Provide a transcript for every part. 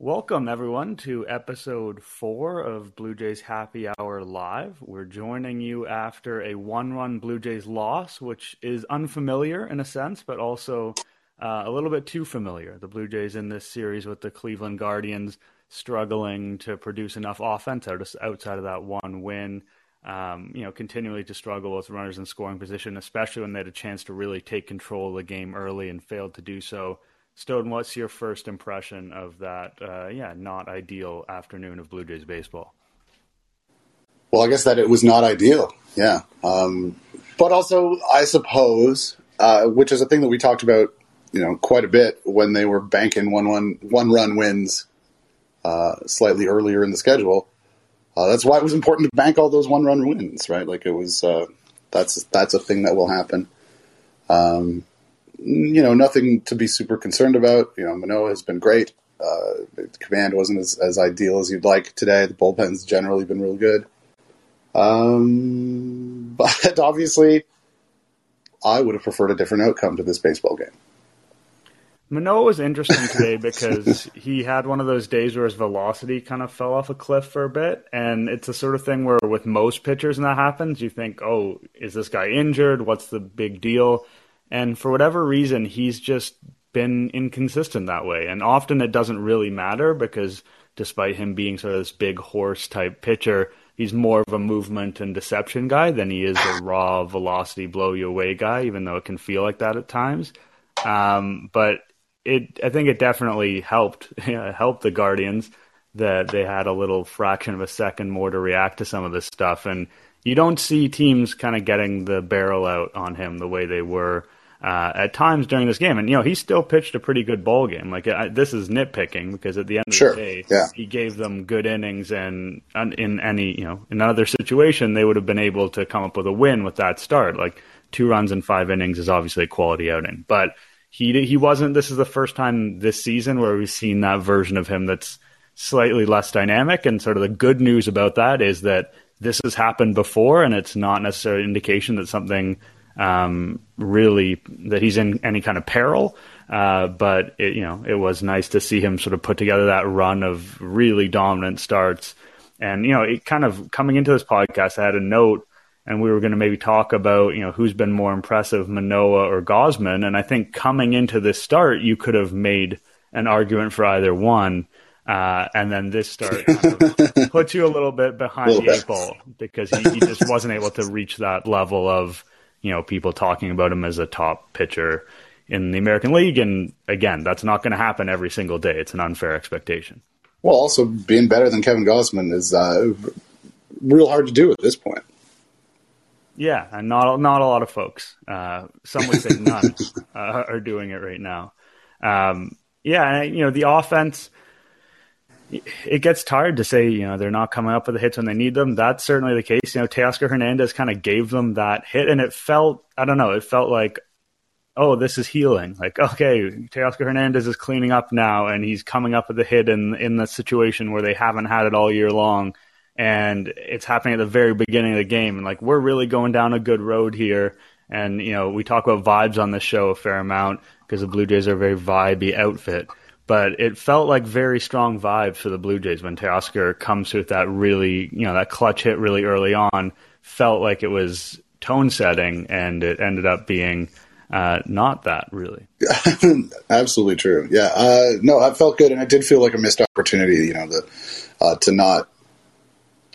Welcome, everyone, to episode four of Blue Jays Happy Hour Live. We're joining you after a one run Blue Jays loss, which is unfamiliar in a sense, but also uh, a little bit too familiar. The Blue Jays in this series with the Cleveland Guardians struggling to produce enough offense outside of that one win. Um, you know, continually to struggle with runners in scoring position, especially when they had a chance to really take control of the game early and failed to do so. Stone, what's your first impression of that? Uh, yeah, not ideal afternoon of Blue Jays baseball. Well, I guess that it was not ideal. Yeah, um, but also I suppose, uh, which is a thing that we talked about, you know, quite a bit when they were banking one one one run wins uh, slightly earlier in the schedule. Uh, that's why it was important to bank all those one run wins, right? Like it was. Uh, that's that's a thing that will happen. Um, you know, nothing to be super concerned about. You know, Manoah has been great. Uh, the command wasn't as, as ideal as you'd like today. The bullpen's generally been real good. Um, but obviously, I would have preferred a different outcome to this baseball game. Manoah was interesting today because he had one of those days where his velocity kind of fell off a cliff for a bit. And it's the sort of thing where, with most pitchers, and that happens, you think, oh, is this guy injured? What's the big deal? And for whatever reason, he's just been inconsistent that way. And often it doesn't really matter because despite him being sort of this big horse type pitcher, he's more of a movement and deception guy than he is a raw velocity blow you away guy, even though it can feel like that at times. Um, but it, I think it definitely helped helped the Guardians that they had a little fraction of a second more to react to some of this stuff, and you don't see teams kind of getting the barrel out on him the way they were uh, at times during this game. And you know, he still pitched a pretty good ball game. Like I, this is nitpicking because at the end of sure. the day, yeah. he gave them good innings, and in any you know in another situation, they would have been able to come up with a win with that start. Like two runs in five innings is obviously a quality outing, but he he wasn't. This is the first time this season where we've seen that version of him that's slightly less dynamic. And sort of the good news about that is that this has happened before, and it's not necessarily an indication that something um, really that he's in any kind of peril. Uh, but it, you know, it was nice to see him sort of put together that run of really dominant starts. And you know, it kind of coming into this podcast, I had a note, and we were going to maybe talk about you know who's been more impressive, Manoah or Gausman. And I think coming into this start, you could have made an argument for either one. Uh, and then this start kind of puts you a little bit behind the eight ball because he, he just wasn't able to reach that level of you know people talking about him as a top pitcher in the American League. And again, that's not going to happen every single day. It's an unfair expectation. Well, also being better than Kevin Gausman is uh, real hard to do at this point. Yeah, and not not a lot of folks. Uh, some would say none uh, are doing it right now. Um, yeah, and, you know the offense it gets tired to say, you know, they're not coming up with the hits when they need them. That's certainly the case. You know, Teoscar Hernandez kind of gave them that hit, and it felt, I don't know, it felt like, oh, this is healing. Like, okay, Teoscar Hernandez is cleaning up now, and he's coming up with the hit in in the situation where they haven't had it all year long, and it's happening at the very beginning of the game, and like we're really going down a good road here. And you know, we talk about vibes on this show a fair amount because the Blue Jays are a very vibey outfit but it felt like very strong vibes for the Blue Jays when Teoscar comes with that really, you know, that clutch hit really early on. Felt like it was tone setting, and it ended up being uh, not that really. Absolutely true. Yeah. Uh, no, I felt good, and I did feel like a missed opportunity. You know, the, uh, to not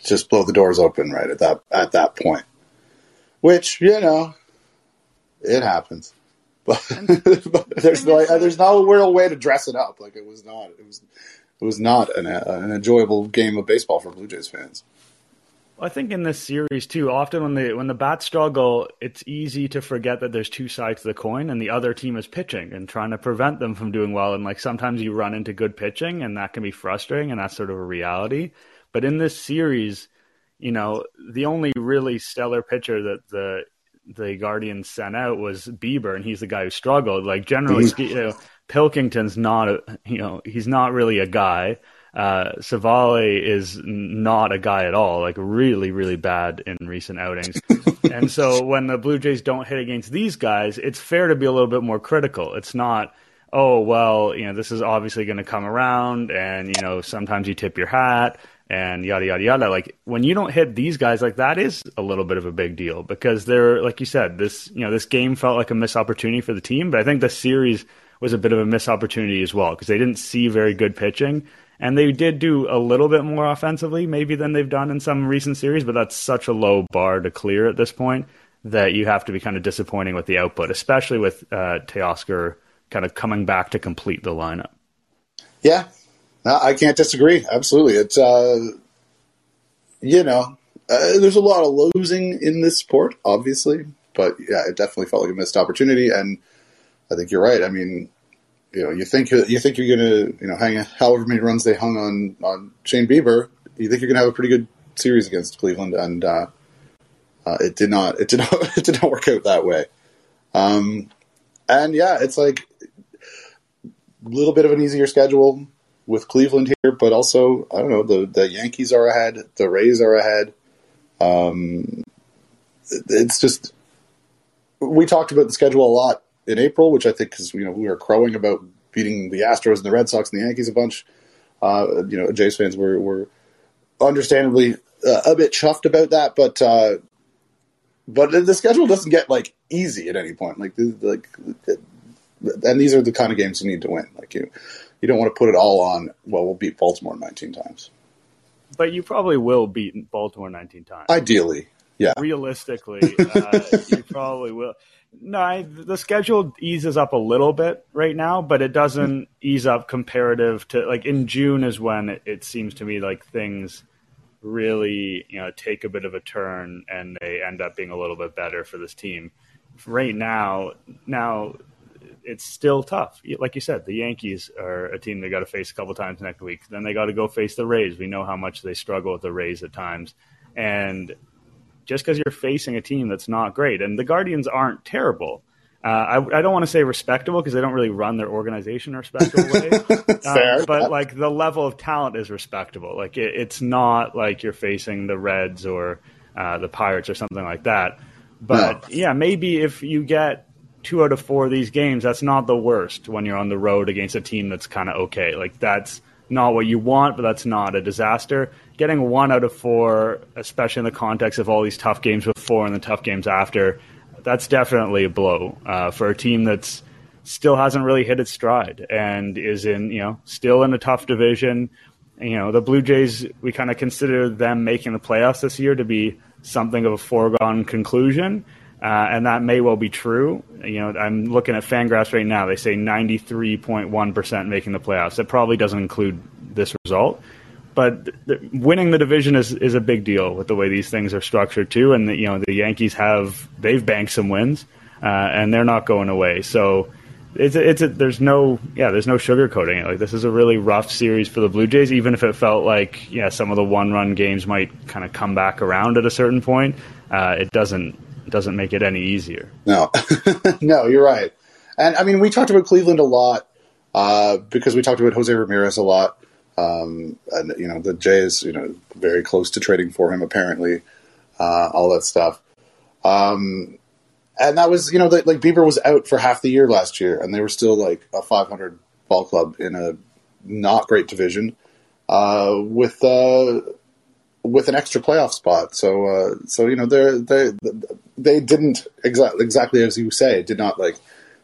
just blow the doors open right at that at that point, which you know, it happens. But, there's like there's no real way to dress it up. Like it was not it was it was not an, uh, an enjoyable game of baseball for Blue Jays fans. I think in this series too, often when the when the bats struggle, it's easy to forget that there's two sides to the coin, and the other team is pitching and trying to prevent them from doing well. And like sometimes you run into good pitching, and that can be frustrating, and that's sort of a reality. But in this series, you know, the only really stellar pitcher that the the Guardians sent out was Bieber, and he's the guy who struggled. Like generally, you know, Pilkington's not a you know he's not really a guy. Uh, Civale is not a guy at all. Like really, really bad in recent outings. and so when the Blue Jays don't hit against these guys, it's fair to be a little bit more critical. It's not oh well, you know this is obviously going to come around, and you know sometimes you tip your hat and yada yada yada. Like when you don't hit these guys, like that is a little bit of a big deal because they're like you said, this you know this game felt like a missed opportunity for the team, but I think the series was a bit of a missed opportunity as well because they didn't see very good pitching. And they did do a little bit more offensively, maybe than they've done in some recent series, but that's such a low bar to clear at this point that you have to be kind of disappointing with the output, especially with uh, Teoscar kind of coming back to complete the lineup. Yeah, I can't disagree. Absolutely, it's uh, you know, uh, there's a lot of losing in this sport, obviously, but yeah, it definitely felt like a missed opportunity, and I think you're right. I mean, you know, you think you think you're gonna, you know, hang however many runs they hung on on Shane Bieber, you think you're gonna have a pretty good series against Cleveland, and uh, uh, it did not. It did not. It did not work out that way. Um, and yeah, it's like a little bit of an easier schedule with Cleveland here, but also I don't know the the Yankees are ahead, the Rays are ahead. Um, it's just we talked about the schedule a lot in April, which I think because you know we were crowing about beating the Astros and the Red Sox and the Yankees a bunch. Uh, you know, Jays fans were were understandably uh, a bit chuffed about that, but uh, but the schedule doesn't get like easy at any point. Like like, and these are the kind of games you need to win. Like you, you don't want to put it all on. Well, we'll beat Baltimore 19 times. But you probably will beat Baltimore 19 times. Ideally, yeah. Realistically, uh, you probably will. No, I, the schedule eases up a little bit right now, but it doesn't ease up comparative to like in June is when it, it seems to me like things really you know take a bit of a turn and they end up being a little bit better for this team. Right now, now it's still tough. Like you said, the Yankees are a team they got to face a couple times next week. Then they got to go face the Rays. We know how much they struggle with the Rays at times, and just because you're facing a team that's not great. And the Guardians aren't terrible. Uh, I, I, don't want to say respectable because they don't really run their organization respectable way. Fair. Um, but like the level of talent is respectable. Like it, it's not like you're facing the Reds or uh, the Pirates or something like that. But no. yeah, maybe if you get two out of four of these games, that's not the worst when you're on the road against a team that's kind of okay. Like that's not what you want, but that's not a disaster. Getting one out of four, especially in the context of all these tough games before and the tough games after, that's definitely a blow uh, for a team that's still hasn't really hit its stride and is in, you know, still in a tough division. You know, the Blue Jays, we kind of consider them making the playoffs this year to be something of a foregone conclusion. Uh, and that may well be true. You know, I'm looking at Fangraphs right now. They say 93.1% making the playoffs. That probably doesn't include this result, but th- winning the division is, is a big deal with the way these things are structured too. And the, you know, the Yankees have they've banked some wins, uh, and they're not going away. So it's a, it's a, there's no yeah there's no sugarcoating it. Like this is a really rough series for the Blue Jays. Even if it felt like yeah some of the one run games might kind of come back around at a certain point, uh, it doesn't doesn't make it any easier. No, no, you're right. And I mean, we talked about Cleveland a lot uh, because we talked about Jose Ramirez a lot. Um, and you know, the Jays, you know, very close to trading for him apparently, uh, all that stuff. Um, and that was, you know, the, like Bieber was out for half the year last year, and they were still like a 500 ball club in a not great division uh, with uh, with an extra playoff spot. So, uh, so you know, they they they didn't exactly exactly as you say, did not like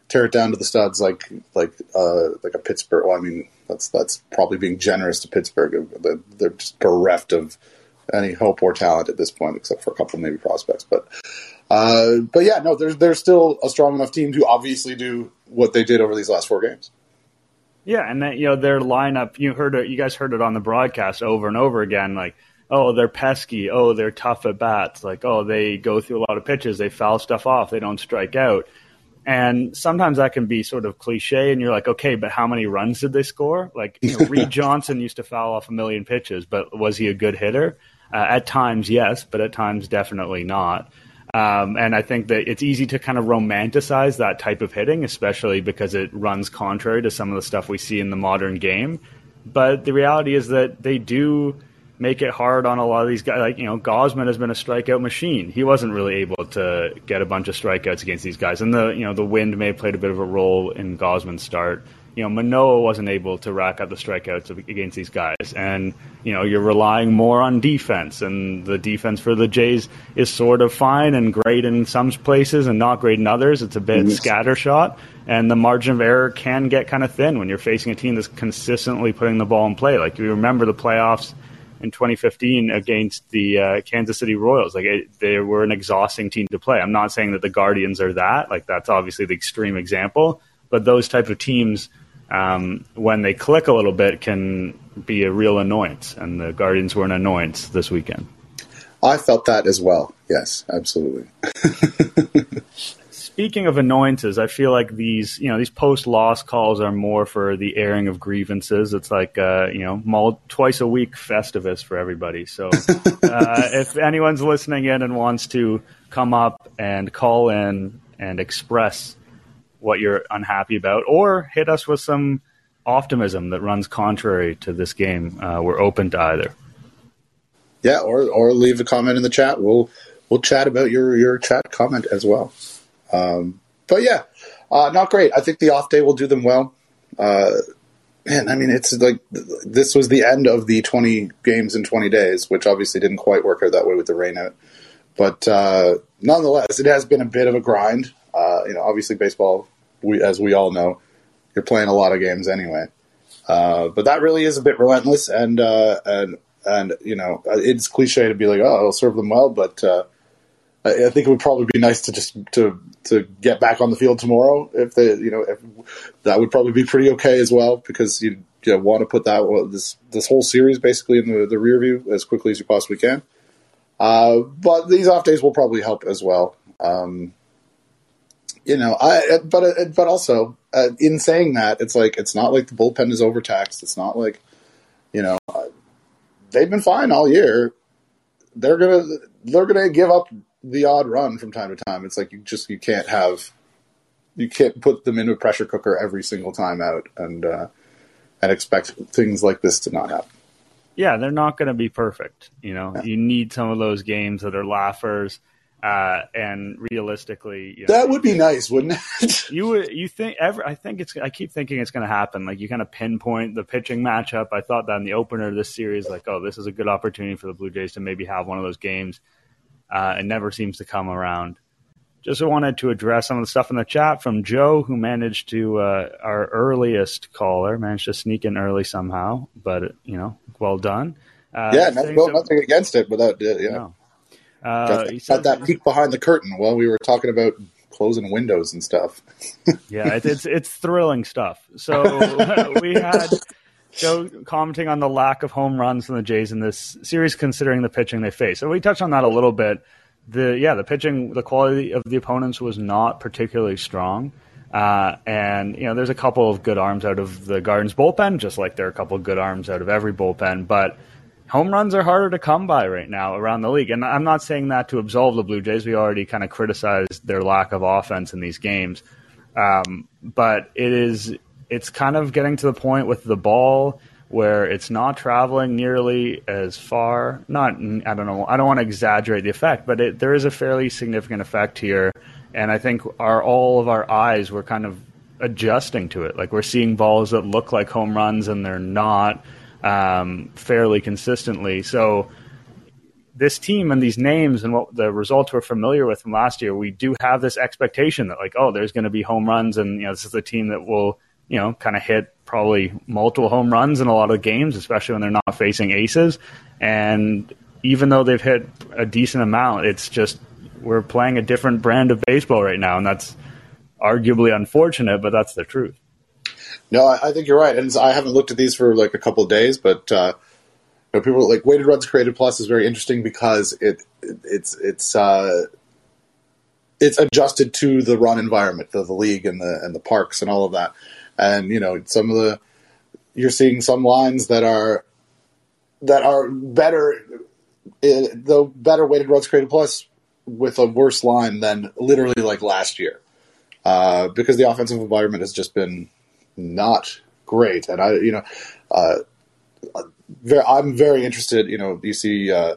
tear it down to the studs like like uh, like a Pittsburgh. Well, I mean, that's that's probably being generous to Pittsburgh. They're just bereft of any hope or talent at this point, except for a couple maybe prospects. But uh, but yeah, no, there's there's still a strong enough team to obviously do what they did over these last four games. Yeah, and that you know their lineup. You heard it. You guys heard it on the broadcast over and over again. Like oh, they're pesky. Oh, they're tough at bats. Like, oh, they go through a lot of pitches. They foul stuff off. They don't strike out. And sometimes that can be sort of cliche, and you're like, okay, but how many runs did they score? Like, you know, Reed Johnson used to foul off a million pitches, but was he a good hitter? Uh, at times, yes, but at times, definitely not. Um, and I think that it's easy to kind of romanticize that type of hitting, especially because it runs contrary to some of the stuff we see in the modern game. But the reality is that they do make it hard on a lot of these guys. Like, you know, Gausman has been a strikeout machine. He wasn't really able to get a bunch of strikeouts against these guys. And the, you know, the wind may have played a bit of a role in Gausman's start you know, Manoah wasn't able to rack up the strikeouts against these guys. And, you know, you're relying more on defense. And the defense for the Jays is sort of fine and great in some places and not great in others. It's a bit yes. scattershot. And the margin of error can get kind of thin when you're facing a team that's consistently putting the ball in play. Like, you remember the playoffs in 2015 against the uh, Kansas City Royals. Like it, they were an exhausting team to play. I'm not saying that the Guardians are that. Like that's obviously the extreme example, but those type of teams um, when they click a little bit, can be a real annoyance. And the Guardians were an annoyance this weekend. I felt that as well. Yes, absolutely. Speaking of annoyances, I feel like these, you know, these post-loss calls are more for the airing of grievances. It's like, uh, you know, twice a week Festivus for everybody. So, uh, if anyone's listening in and wants to come up and call in and express what you're unhappy about, or hit us with some optimism that runs contrary to this game. Uh, we're open to either. Yeah, or or leave a comment in the chat. We'll we'll chat about your your chat comment as well. Um, but yeah, uh, not great. I think the off day will do them well. Uh, man, I mean, it's like this was the end of the 20 games in 20 days, which obviously didn't quite work out that way with the rain out. But uh, nonetheless, it has been a bit of a grind. Uh, you know, obviously baseball, we, as we all know, you're playing a lot of games anyway. Uh, but that really is a bit relentless, and uh, and and you know, it's cliche to be like, oh, it'll serve them well, but I think it would probably be nice to just to to get back on the field tomorrow. If they, you know, if, that would probably be pretty okay as well because you, you know, want to put that this this whole series basically in the, the rear view as quickly as you possibly can. Uh, but these off days will probably help as well. Um, you know, I but but also uh, in saying that, it's like it's not like the bullpen is overtaxed. It's not like you know they've been fine all year. They're gonna they're gonna give up the odd run from time to time. It's like you just you can't have you can't put them into a pressure cooker every single time out and uh, and expect things like this to not happen. Yeah, they're not going to be perfect. You know, yeah. you need some of those games that are laughers uh, and realistically, you know, that would be nice, wouldn't it? you would. You think? Ever? I think it's. I keep thinking it's going to happen. Like you kind of pinpoint the pitching matchup. I thought that in the opener of this series, like, oh, this is a good opportunity for the Blue Jays to maybe have one of those games. Uh, it never seems to come around. Just wanted to address some of the stuff in the chat from Joe, who managed to uh, our earliest caller managed to sneak in early somehow, but you know, well done. Uh, yeah, no, well, nothing against it, without yeah. Uh, got, that, got that peek behind the curtain while we were talking about closing windows and stuff. yeah, it's, it's, it's thrilling stuff. So we had Joe commenting on the lack of home runs from the Jays in this series, considering the pitching they face. So we touched on that a little bit. The yeah, the pitching, the quality of the opponents was not particularly strong. Uh, and you know, there's a couple of good arms out of the Guardians bullpen, just like there are a couple of good arms out of every bullpen. But home runs are harder to come by right now around the league. And I'm not saying that to absolve the Blue Jays. We already kind of criticized their lack of offense in these games. Um, but it is it's kind of getting to the point with the ball where it's not traveling nearly as far. Not I don't know. I don't want to exaggerate the effect, but it, there is a fairly significant effect here. And I think our all of our eyes were kind of adjusting to it. Like we're seeing balls that look like home runs and they're not um, fairly consistently. So this team and these names and what the results we're familiar with from last year, we do have this expectation that like, oh, there's going to be home runs, and you know, this is a team that will, you know, kind of hit probably multiple home runs in a lot of games, especially when they're not facing aces. And even though they've hit a decent amount, it's just we're playing a different brand of baseball right now, and that's arguably unfortunate, but that's the truth. No, I, think you're right, and I haven't looked at these for like a couple days, but uh, you know, people like weighted runs created plus is very interesting because it, it it's it's uh, it's adjusted to the run environment, the, the league and the and the parks and all of that, and you know some of the you're seeing some lines that are that are better eh, the better weighted runs created plus with a worse line than literally like last year uh, because the offensive environment has just been not great. And I, you know, uh, I'm very interested. You know, you see uh,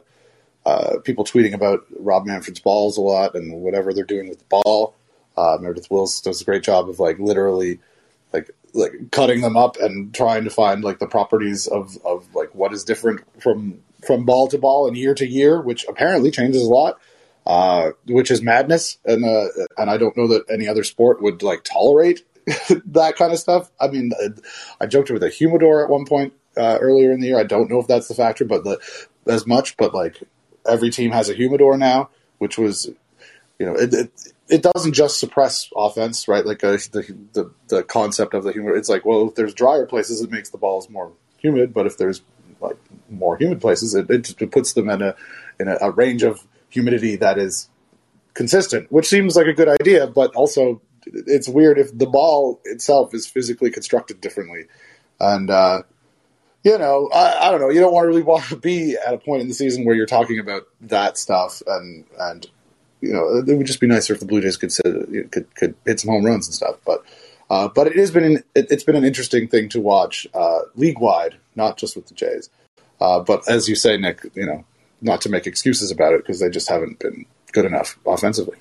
uh, people tweeting about Rob Manfred's balls a lot and whatever they're doing with the ball. Uh, Meredith Wills does a great job of like literally like like cutting them up and trying to find like the properties of of like what is different from from ball to ball and year to year, which apparently changes a lot. Uh, which is madness, and uh, and I don't know that any other sport would like tolerate that kind of stuff. I mean, I joked with a humidor at one point uh, earlier in the year. I don't know if that's the factor, but the, as much. But like every team has a humidor now, which was, you know, it, it, it doesn't just suppress offense, right? Like uh, the, the the concept of the humidor. It's like, well, if there's drier places, it makes the balls more humid. But if there's like more humid places, it, it puts them in a in a, a range of humidity that is consistent, which seems like a good idea, but also it's weird if the ball itself is physically constructed differently. And, uh, you know, I, I, don't know. You don't want to really want to be at a point in the season where you're talking about that stuff, and and you know, it would just be nicer if the Blue Jays could could could hit some home runs and stuff. But uh, but it has been an, it, has been an interesting thing to watch uh, league wide, not just with the Jays. Uh, but as you say, Nick, you know, not to make excuses about it because they just haven't been good enough offensively.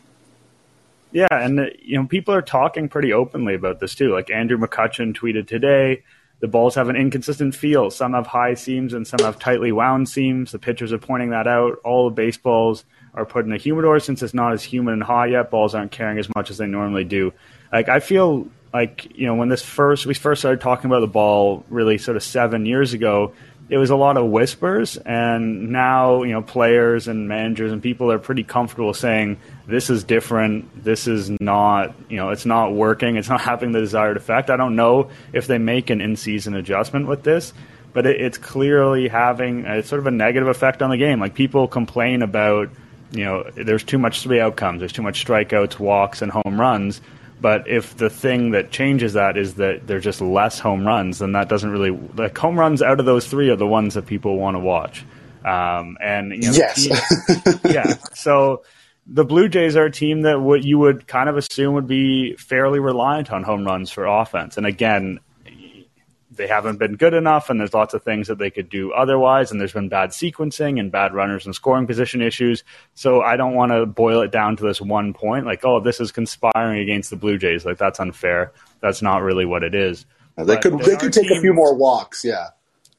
Yeah, and uh, you know people are talking pretty openly about this too. Like Andrew McCutchen tweeted today, the balls have an inconsistent feel. Some have high seams and some have tightly wound seams. The pitchers are pointing that out. All the baseballs are put in a humidor since it's not as humid and hot yet. Balls aren't carrying as much as they normally do. Like I feel like you know when this first we first started talking about the ball really sort of seven years ago it was a lot of whispers, and now you know players and managers and people are pretty comfortable saying this is different. This is not you know it's not working. It's not having the desired effect. I don't know if they make an in-season adjustment with this, but it, it's clearly having a, sort of a negative effect on the game. Like people complain about you know there's too much three outcomes. There's too much strikeouts, walks, and home runs but if the thing that changes that is that there's just less home runs, then that doesn't really like home runs out of those three are the ones that people want to watch. Um, and you know, yes, team, yeah. So the Blue Jays are a team that what you would kind of assume would be fairly reliant on home runs for offense. And again, they haven't been good enough, and there's lots of things that they could do otherwise. And there's been bad sequencing and bad runners and scoring position issues. So I don't want to boil it down to this one point, like, oh, this is conspiring against the Blue Jays. Like that's unfair. That's not really what it is. They but could they, could take a few more walks. Yeah,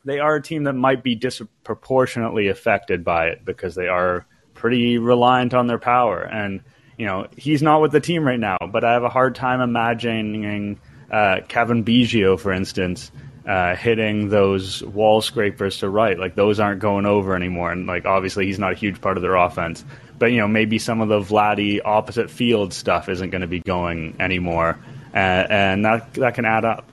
they are a team that might be disproportionately affected by it because they are pretty reliant on their power. And you know, he's not with the team right now, but I have a hard time imagining uh, Cavan Biggio, for instance, uh, hitting those wall scrapers to right. Like those aren't going over anymore. And like obviously he's not a huge part of their offense. But you know maybe some of the Vladdy opposite field stuff isn't going to be going anymore, uh, and that that can add up.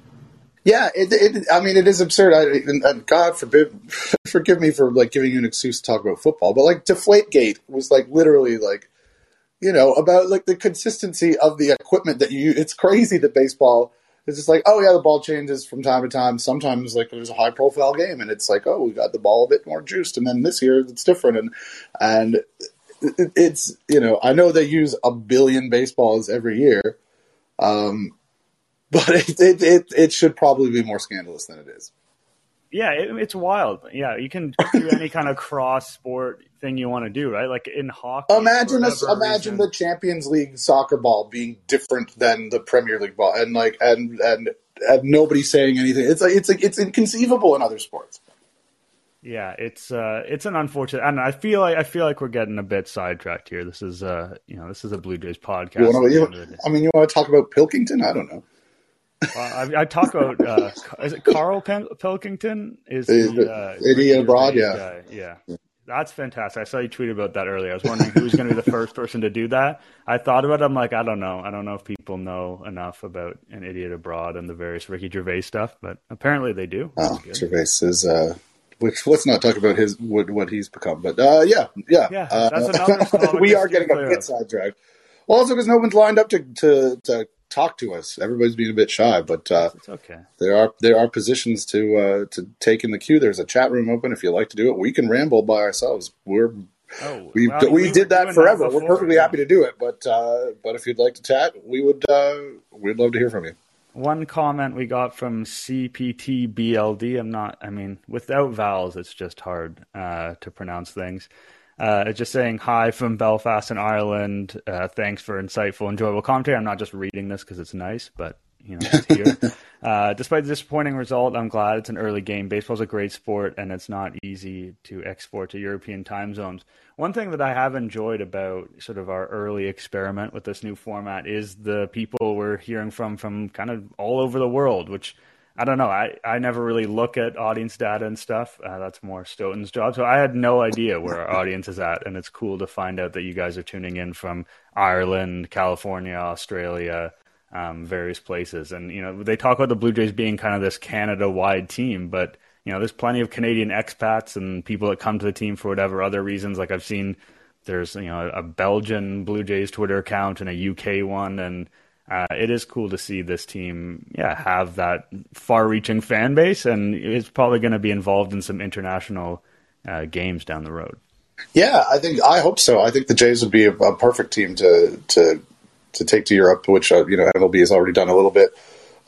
Yeah, it, it, I mean, it is absurd. I, and, and God forbid, forgive me for like giving you an excuse to talk about football, but like Deflategate was like literally like, you know, about like the consistency of the equipment that you. It's crazy that baseball it's just like, oh yeah, the ball changes from time to time. Sometimes like there's a high profile game, and it's like, oh, we got the ball a bit more juiced, and then this year it's different, and and it's you know I know they use a billion baseballs every year, um, but it, it it it should probably be more scandalous than it is. Yeah, it, it's wild. Yeah, you can do any kind of cross sport thing you want to do, right? Like in hockey. Imagine a, imagine reason. the Champions League soccer ball being different than the Premier League ball, and like and and and nobody saying anything. It's like it's like it's inconceivable in other sports. Yeah, it's uh, it's an unfortunate, and I feel like I feel like we're getting a bit sidetracked here. This is uh, you know, this is a Blue Jays podcast. Wanna, I mean, you want to talk about Pilkington? I don't know. I, I, talk about uh, is it Carl Pilkington? Is the uh, idiot abroad? Yeah. yeah, yeah, that's fantastic. I saw you tweet about that earlier. I was wondering who's going to be the first person to do that. I thought about it. I'm like, I don't know. I don't know if people know enough about an idiot abroad and the various Ricky Gervais stuff, but apparently they do. Oh, Gervais is. Uh, which let's not talk about his what, what he's become, but uh, yeah, yeah, yeah. Uh, we are getting a bit sidetracked. Also, because no one's lined up to, to, to talk to us. Everybody's being a bit shy, but uh, it's okay. There are there are positions to uh, to take in the queue. There's a chat room open if you like to do it. We can ramble by ourselves. We're oh, we well, we, we did that forever. That before, we're perfectly yeah. happy to do it. But uh, but if you'd like to chat, we would uh, we'd love to hear from you. One comment we got from CPTBLD. I'm not. I mean, without vowels, it's just hard uh, to pronounce things. Uh, just saying hi from Belfast in Ireland. Uh, thanks for insightful, enjoyable commentary. I'm not just reading this because it's nice, but you know, it's here. uh, despite the disappointing result, I'm glad it's an early game. Baseball's a great sport, and it's not easy to export to European time zones. One thing that I have enjoyed about sort of our early experiment with this new format is the people we're hearing from from kind of all over the world, which I don't know. I, I never really look at audience data and stuff. Uh, that's more Stoeten's job. So I had no idea where our audience is at. And it's cool to find out that you guys are tuning in from Ireland, California, Australia, um, various places. And, you know, they talk about the Blue Jays being kind of this Canada wide team, but, you know, there's plenty of Canadian expats and people that come to the team for whatever other reasons. Like I've seen there's, you know, a Belgian Blue Jays Twitter account and a UK one. And, uh, it is cool to see this team, yeah, have that far-reaching fan base, and it's probably going to be involved in some international uh, games down the road. Yeah, I think I hope so. I think the Jays would be a, a perfect team to to to take to Europe, which uh, you know MLB has already done a little bit.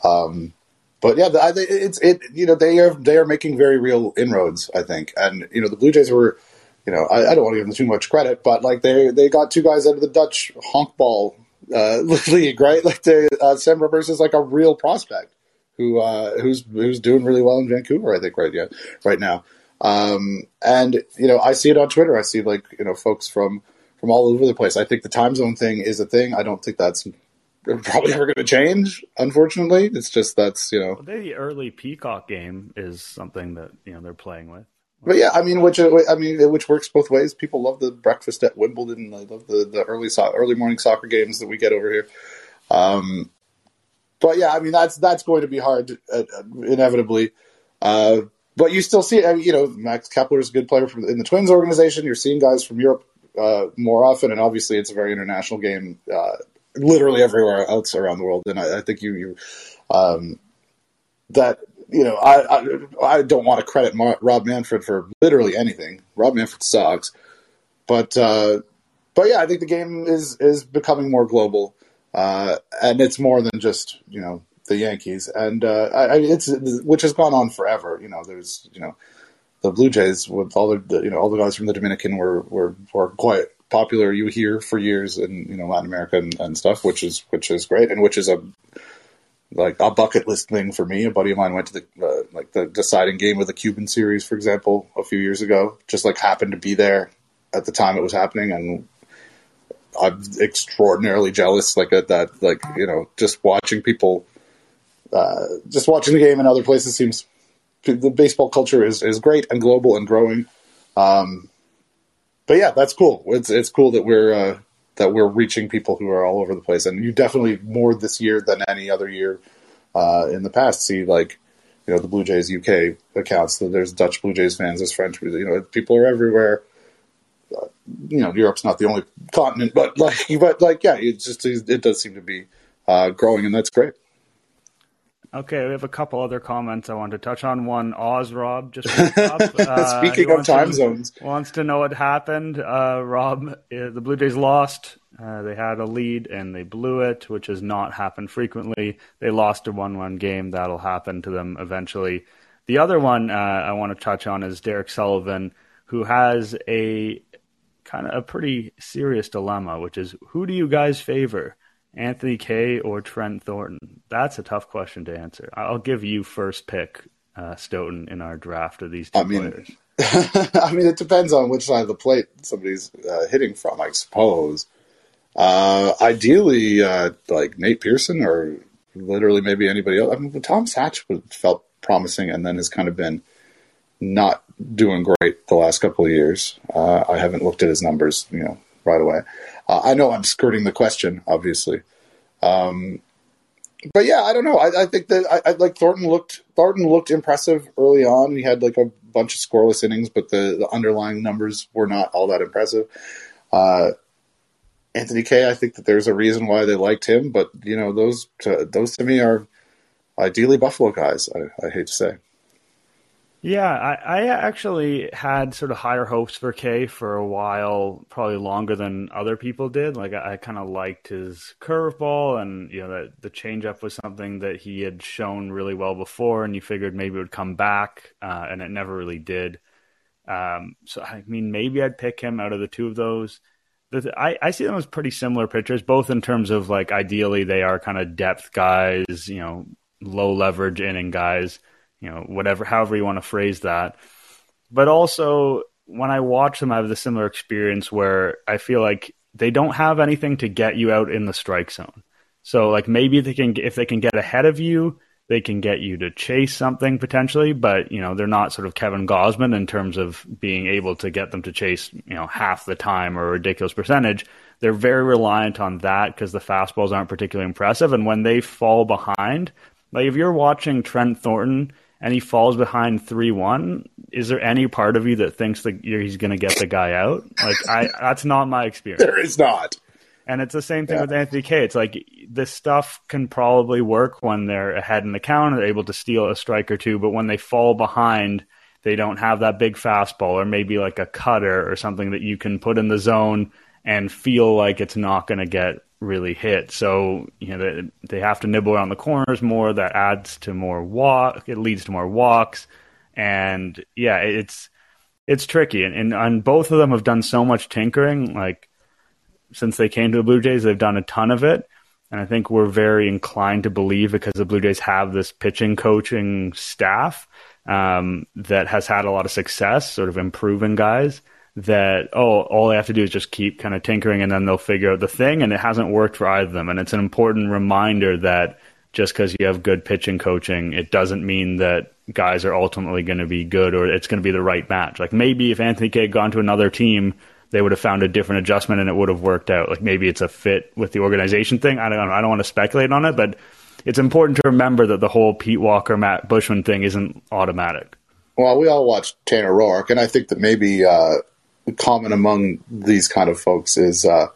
Um, but yeah, it's it. You know, they are they are making very real inroads. I think, and you know, the Blue Jays were. You know, I, I don't want to give them too much credit, but like they they got two guys out of the Dutch Honkbal uh, league, right? Like the uh, Sem Robberse is like a real prospect who uh, who's who's doing really well in Vancouver, I think, right yeah, right now. Um, and you know, I see it on Twitter. I see like you know folks from from all over the place. I think the time zone thing is a thing. I don't think that's probably ever going to change. Unfortunately, it's just that's you know the early Peacock game is something that you know they're playing with. But yeah, I mean, which I mean, which works both ways. People love the breakfast at Wimbledon. They love the, the early so- early morning soccer games that we get over here. Um, but yeah, I mean, that's that's going to be hard, uh, inevitably. Uh, but you still see, I mean, you know, Max Kepler is a good player from, in the Twins organization. You're seeing guys from Europe uh, more often, and obviously, it's a very international game, uh, literally everywhere else around the world. And I, I think you, you um, that you know, I, I, I don't want to credit Mar- Rob Manfred for literally anything. Rob Manfred sucks, but uh, but yeah, I think the game is is becoming more global, uh, and it's more than just you know the Yankees, and uh, I, it's which has gone on forever. You know, there's you know the Blue Jays with all the you know all the guys from the Dominican were were were quite popular. You hear for years in you know Latin America and, and stuff, which is which is great, and which is a like a bucket list thing for me. A buddy of mine went to the uh, like the deciding game of the Cuban series, for example, a few years ago. Just like happened to be there at the time it was happening, and I'm extraordinarily jealous. Like at that, like you know, just watching people, uh, just watching the game in other places seems the baseball culture is is great and global and growing. Um, but yeah, that's cool. It's it's cool that we're uh, that we're reaching people who are all over the place. And you definitely more this year than any other year uh, in the past see like you know the Blue Jays UK accounts. There's Dutch Blue Jays fans, there's French. You know, people are everywhere. Uh, you know, Europe's not the only continent, but like, but like, yeah, it just it does seem to be uh, growing, and that's great. Okay, we have a couple other comments I want to touch on. One, Oz Rob just uh, speaking of time to, zones wants to know what happened. Uh, Rob, uh, the Blue Jays lost. Uh, they had a lead and they blew it, which has not happened frequently. They lost a one-one game. That'll happen to them eventually. The other one uh, I want to touch on is Derek Sullivan, who has a kind of a pretty serious dilemma, which is who do you guys favor? Anthony Kay or Trent Thornton? That's a tough question to answer. I'll give you first pick, uh, Stoeten, in our draft of these two I mean, players. I mean, it depends on which side of the plate somebody's uh, hitting from, I suppose. Uh, ideally, uh, like Nate Pearson or literally maybe anybody else. I mean, Tom Hatch felt promising and then has kind of been not doing great the last couple of years. Uh, I haven't looked at his numbers, you know, right away. Uh, I know I'm skirting the question, obviously. Um, but yeah, I don't know. I, I think that I, I, like Thornton looked Thornton looked impressive early on. He had like a bunch of scoreless innings, but the, the underlying numbers were not all that impressive. Uh, Anthony Kay, I think that there's a reason why they liked him, but you know those to, those to me are ideally Buffalo guys. I, I hate to say. Yeah, I, I, actually had sort of higher hopes for Kay for a while, probably longer than other people did. Like I, I kind of liked his curveball, and you know that the changeup was something that he had shown really well before, and you figured maybe it would come back, uh, and it never really did. Um, so I mean, maybe I'd pick him out of the two of those. I, I see them as pretty similar pitchers, both in terms of like ideally they are kind of depth guys, you know, low leverage inning guys, you know, whatever, however you want to phrase that. But also when I watch them, I have the similar experience where I feel like they don't have anything to get you out in the strike zone. So like maybe they can, if they can get ahead of you, they can get you to chase something potentially, but you know they're not sort of Kevin Gausman in terms of being able to get them to chase you know half the time or a ridiculous percentage. They're very reliant on that because the fastballs aren't particularly impressive, and when they fall behind, like if you're watching Trent Thornton and he falls behind three one, is there any part of you that thinks that he's going to get the guy out? Like I, that's not my experience. There is not. And it's the same thing yeah. with Anthony Kay. It's like this stuff can probably work when they're ahead in the count, they're able to steal a strike or two, but when they fall behind, they don't have that big fastball or maybe like a cutter or something that you can put in the zone and feel like it's not going to get really hit. So, you know, they, they have to nibble around the corners more. That adds to more walk. It leads to more walks. And yeah, it's, it's tricky. And, and, and both of them have done so much tinkering. Like, since they came to the Blue Jays, they've done a ton of it. And I think we're very inclined to believe because the Blue Jays have this pitching coaching staff um, that has had a lot of success, sort of improving guys. That oh, all they have to do is just keep kind of tinkering, and then they'll figure out the thing. And it hasn't worked for either of them. And it's an important reminder that just because you have good pitching coaching, it doesn't mean that guys are ultimately going to be good or it's going to be the right match. Like maybe if Anthony Kay had gone to another team they would have found a different adjustment and it would have worked out. Like maybe it's a fit with the organization thing. I don't know. I don't want to speculate on it, but it's important to remember that the whole Pete Walker, Matt Buschmann thing isn't automatic. Well, we all watched Tanner Roark, and I think that maybe uh, common among these kind of folks is uh,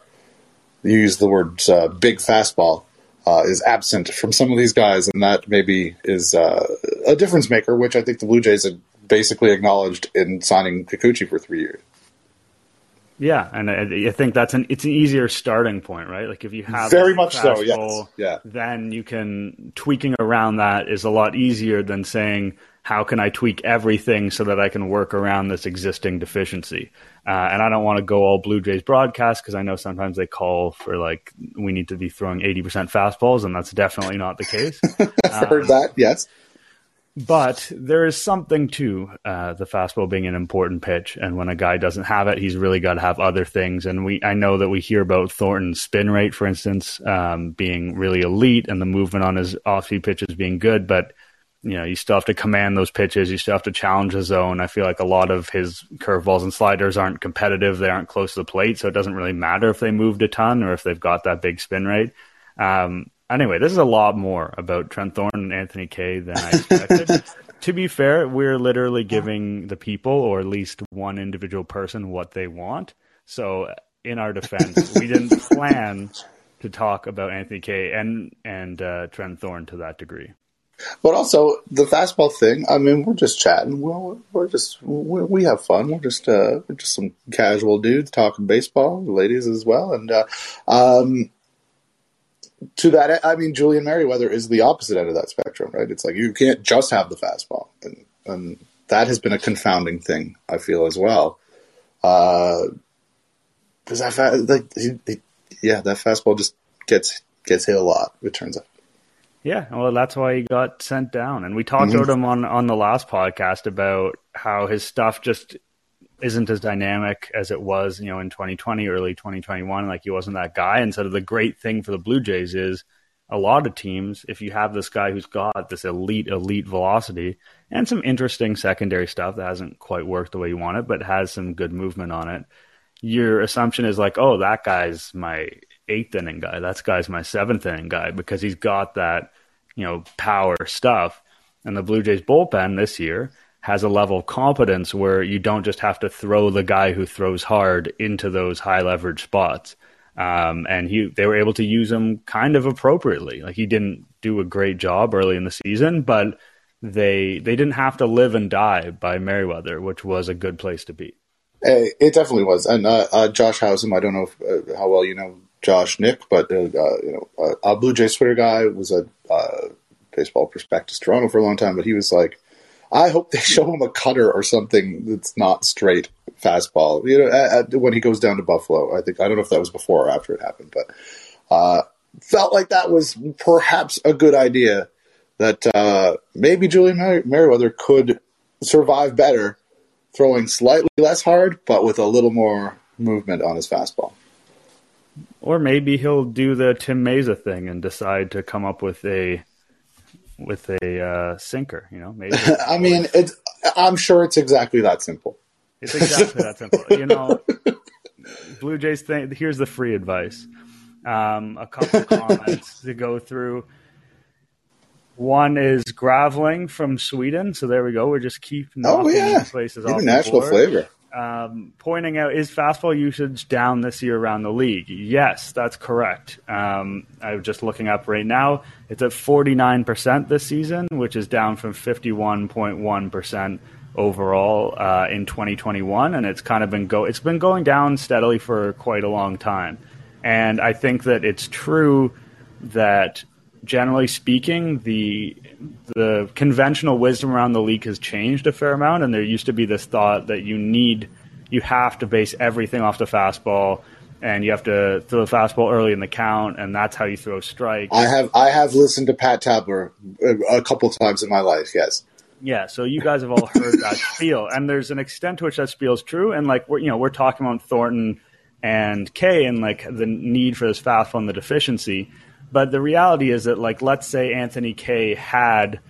you use the word uh, big fastball. Uh, is absent from some of these guys, and that maybe is uh, a difference maker, which I think the Blue Jays had basically acknowledged in signing Kikuchi for three years. Yeah, and I, I, think that's an it's an easier starting point, right? Like if you have very much so, yes, yeah. Then you can tweaking around that is a lot easier than saying how can I tweak everything so that I can work around this existing deficiency. Uh, and I don't want to go all Blue Jays broadcast because I know sometimes they call for like we need to be throwing eighty percent fastballs, and that's definitely not the case. I've um, heard that, yes. But there is something to uh, the fastball being an important pitch, and when a guy doesn't have it, he's really got to have other things. And we, I know that we hear about Thornton's spin rate, for instance, um, being really elite, and the movement on his off-speed pitches being good. But you know, you still have to command those pitches. You still have to challenge the zone. I feel like a lot of his curveballs and sliders aren't competitive. They aren't close to the plate, so it doesn't really matter if they moved a ton or if they've got that big spin rate. Um, Anyway, this is a lot more about Trent Thornton and Anthony Kay than I expected. to be fair, we're literally giving the people, or at least one individual person, what they want. So, in our defense, we didn't plan to talk about Anthony Kay and and uh, Trent Thorne to that degree. But also the fastball thing. I mean, we're just chatting. Well, we're just we, we have fun. We're just uh, we're just some casual dudes talking baseball, ladies as well. And uh, um, to that, I mean, Julian Merryweather is the opposite end of that spectrum, right? It's like you can't just have the fastball, and, and that has been a confounding thing. I feel as well, because uh, that like he, he, yeah, that fastball just gets gets hit a lot. It turns out. Yeah, well, that's why he got sent down, and we talked mm-hmm. about him on on the last podcast about how his stuff just isn't as dynamic as it was, you know, in 2020, early 2021. Like he wasn't that guy. And of the great thing for the Blue Jays is a lot of teams, if you have this guy who's got this elite, elite velocity and some interesting secondary stuff that hasn't quite worked the way you want it, but has some good movement on it, your assumption is like, oh, that guy's my eighth inning guy. That guy's my seventh inning guy because he's got that, you know, power stuff. And the Blue Jays bullpen this year has a level of competence where you don't just have to throw the guy who throws hard into those high leverage spots. Um, and he, they were able to use him kind of appropriately. Like he didn't do a great job early in the season, but they they didn't have to live and die by Merryweather, which was a good place to be. It definitely was. And uh, uh, Josh Howsam, I don't know if, uh, how well you know Josh Nick, but uh, uh, you know uh, a Blue Jays Twitter guy was a baseball prospectus Toronto for a long time, but he was like I hope they show him a cutter or something that's not straight fastball. You know, at, at, when he goes down to Buffalo, I think I don't know if that was before or after it happened, but uh, felt like that was perhaps a good idea. That uh, maybe Julian Mer- Merryweather could survive better throwing slightly less hard, but with a little more movement on his fastball. Or maybe he'll do the Tim Mayza thing and decide to come up with a with a uh, sinker. You know, maybe. I mean, it's. I'm sure it's exactly that simple. It's exactly that simple. You know, Blue Jays thing. Here's the free advice. Um, a couple comments to go through. One is Graveling from Sweden. So there we go. We're just keep knocking oh, yeah. places Even off national flavor. Um, pointing out is fastball usage down this year around the league? Yes, that's correct. Um, I'm just looking up right now. It's at 49% this season, which is down from 51.1% overall uh, in 2021, and it's kind of been go. It's been going down steadily for quite a long time, and I think that it's true that generally speaking, the the conventional wisdom around the league has changed a fair amount, and there used to be this thought that you need, you have to base everything off the fastball, and you have to throw the fastball early in the count, and that's how you throw strikes. I have I have listened to Pat Tabler a couple times in my life. Yes. Yeah, so you guys have all heard that spiel, and there's an extent to which that spiel is true, and like we're you know we're talking about Thornton and Kay and like the need for this fastball and the deficiency but the reality is that, like, let's say Anthony Kay had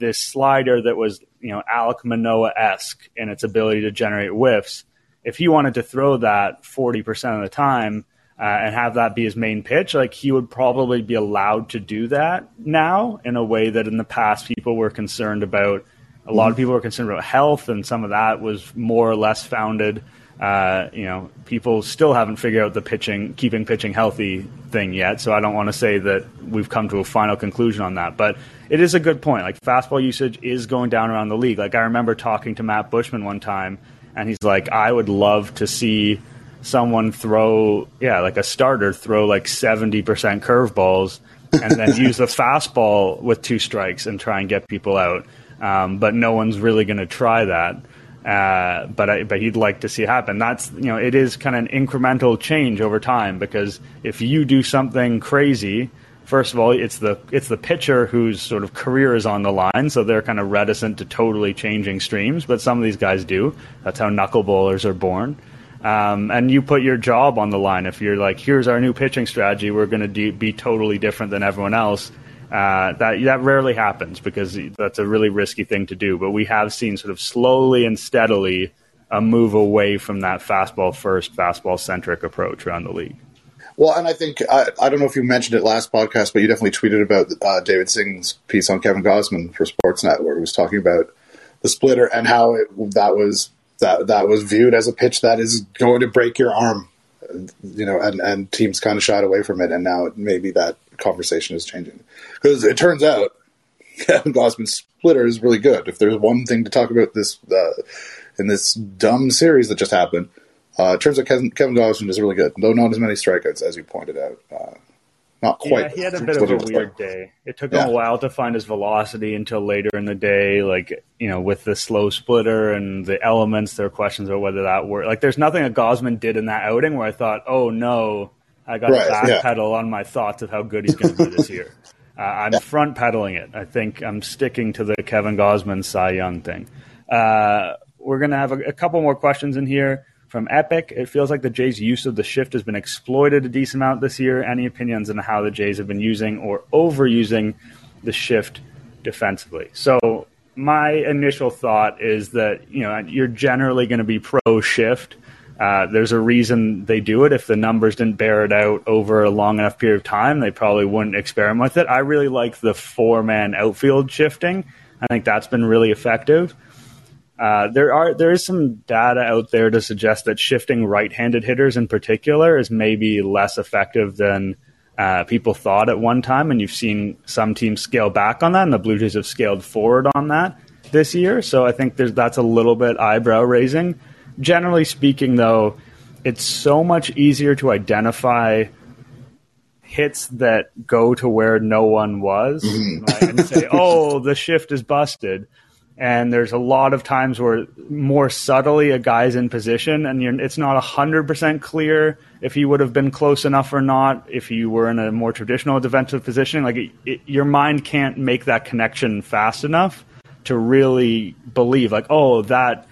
this slider that was, you know, Alek Manoah esque in its ability to generate whiffs. If he wanted to throw that 40% of the time uh, and have that be his main pitch, like, he would probably be allowed to do that now in a way that in the past people were concerned about. A lot of people were concerned about health, and some of that was more or less founded uh, you know, people still haven't figured out the pitching, keeping pitching healthy thing yet. So I don't want to say that we've come to a final conclusion on that. But it is a good point. Like fastball usage is going down around the league. Like I remember talking to Matt Buschmann one time, and he's like, I would love to see someone throw, yeah, like a starter throw like 70% curveballs and then use a fastball with two strikes and try and get people out. Um, but no one's really going to try that. Uh, but I, but he'd like to see happen. That's you know it is kind of an incremental change over time because if you do something crazy, first of all, it's the it's the pitcher whose sort of career is on the line, so they're kind of reticent to totally changing streams. But some of these guys do. That's how knuckleballers are born. Um, and you put your job on the line if you're like, here's our new pitching strategy. We're going to be totally different than everyone else uh, that that rarely happens because that's a really risky thing to do. But we have seen sort of slowly and steadily a move away from that fastball first, fastball centric approach around the league. Well, and I think I, I don't know if you mentioned it last podcast, but you definitely tweeted about uh, David Singh's piece on Kevin Gausman for Sportsnet, where he was talking about the splitter and how it, that was that that was viewed as a pitch that is going to break your arm, you know, and and teams kind of shied away from it, and now maybe that conversation is changing because it turns out Kevin Gausman's splitter is really good. If there's one thing to talk about this uh, in this dumb series that just happened, uh, it turns out Kevin, Kevin is really good, though not as many strikeouts as you pointed out. Uh, not quite. Yeah, he had a bit of a weird day. It took yeah. him a while to find his velocity until later in the day. Like you know, with the slow splitter and the elements, there are questions about whether that worked. Like, there's nothing that Gausman did in that outing where I thought, "Oh no, I got right, to backpedal yeah. on my thoughts of how good he's going to be this year." Uh, I'm yeah. front pedaling it. I think I'm sticking to the Kevin Gausman Cy Young thing. Uh, we're going to have a, a, couple more questions in here from Epic. It feels like the Jays' use of the shift has been exploited a decent amount this year. Any opinions on how the Jays have been using or overusing the shift defensively? So, my initial thought is that you know you're generally going to be pro shift uh, there's a reason they do it. If the numbers didn't bear it out over a long enough period of time, they probably wouldn't experiment with it. I really like the four man outfield shifting. I think that's been really effective. Uh, there are there is some data out there to suggest that shifting right-handed hitters in particular is maybe less effective than uh, people thought at one time, and you've seen some teams scale back on that, and the Blue Jays have scaled forward on that this year. So I think that's a little bit eyebrow raising generally speaking, though, it's so much easier to identify hits that go to where no one was mm-hmm. right? and say, "Oh, the shift is busted." and there's a lot of times where more subtly a guy's in position and it's not 100% clear if he would have been close enough or not if you were in a more traditional defensive position like it, it, your mind can't make that connection fast enough to really believe like oh that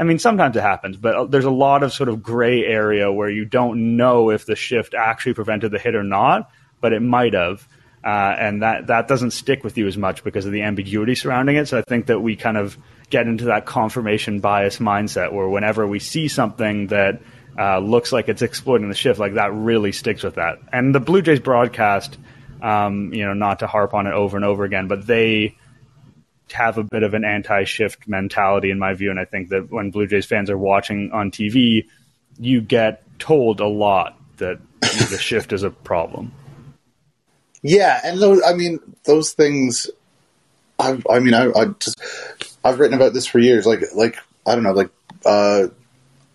I mean, sometimes it happens, but there's a lot of sort of gray area where you don't know if the shift actually prevented the hit or not, but it might have. Uh, and that, that doesn't stick with you as much because of the ambiguity surrounding it. So I think that we kind of get into that confirmation bias mindset where whenever we see something that uh, looks like it's exploiting the shift, like that really sticks with that. And the Blue Jays broadcast, um, you know, not to harp on it over and over again, but they have a bit of an anti-shift mentality in my view. And I think that when Blue Jays fans are watching on TV, you get told a lot that the shift is a problem. Yeah, and those, I mean, those things. I, I mean, I, I, just I've written about this for years. Like, like I don't know, like uh,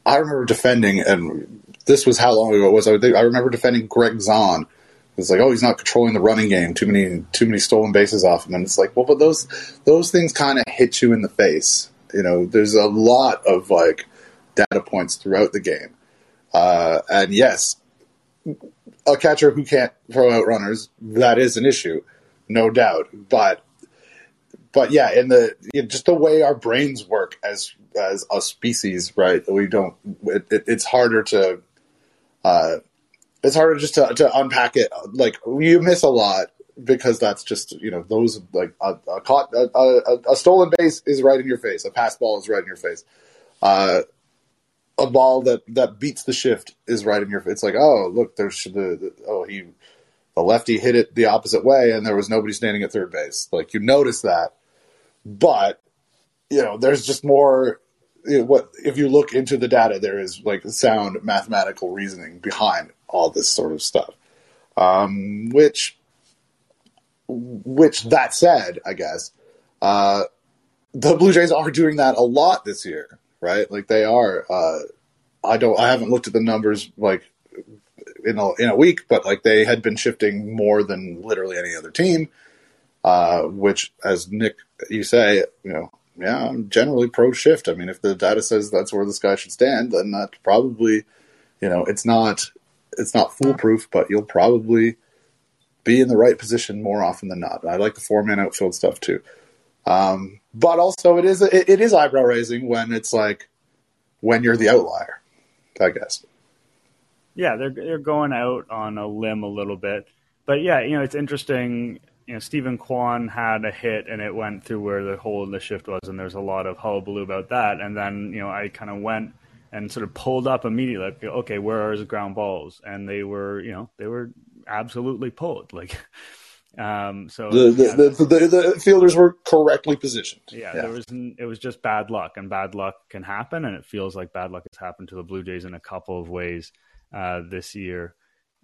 I remember defending, and this was how long ago it was. I, I remember defending Greg Zaun. It's like, oh, he's not controlling the running game. Too many, too many stolen bases off him, and it's like, well, but those those things kind of hit you in the face. You know, there's a lot of like data points throughout the game, uh, and yes, a catcher who can't throw out runners, that is an issue, no doubt. But but yeah, in the you know, just the way our brains work as as a species, right? We don't. It, it, it's harder to. Uh, it's harder just to, to unpack it. Like you miss a lot because that's just you know those like a, a caught a, a, a, stolen base is right in your face. A pass ball is right in your face. Uh, a ball that that beats the shift is right in your. Face. It's like oh look there's the, the oh he the lefty hit it the opposite way and there was nobody standing at third base. Like you notice that, but you know there's just more. What if you look into the data? There is like sound mathematical reasoning behind all this sort of stuff. Um, which, which that said, I guess uh, the Blue Jays are doing that a lot this year right? Like they are. Uh, I don't. I haven't looked at the numbers like in a in a week, but like they had been shifting more than literally any other team. Uh, which, as Nick, you say, you know, yeah, I'm generally pro shift. I mean, if the data says that's where this guy should stand, then that's probably, you know, it's not it's not foolproof, but you'll probably be in the right position more often than not. I like the four man outfield stuff too. Um, but also, it is it, it is eyebrow raising when it's like when you're the outlier, I guess. Yeah, they're they're going out on a limb a little bit, but yeah, you know, it's interesting. You know, Steven Kwan had a hit and it went through where the hole in the shift was, and there's a lot of hullabaloo about that. And then you know, I kind of went and sort of pulled up immediately, like, okay, where are his ground balls? And they were, you know, they were absolutely pulled, like. Um, so the the, yeah, the, the, the, fielders were correctly positioned. Yeah, yeah, there was it was just bad luck, and bad luck can happen, and it feels like bad luck has happened to the Blue Jays in a couple of ways uh, this year.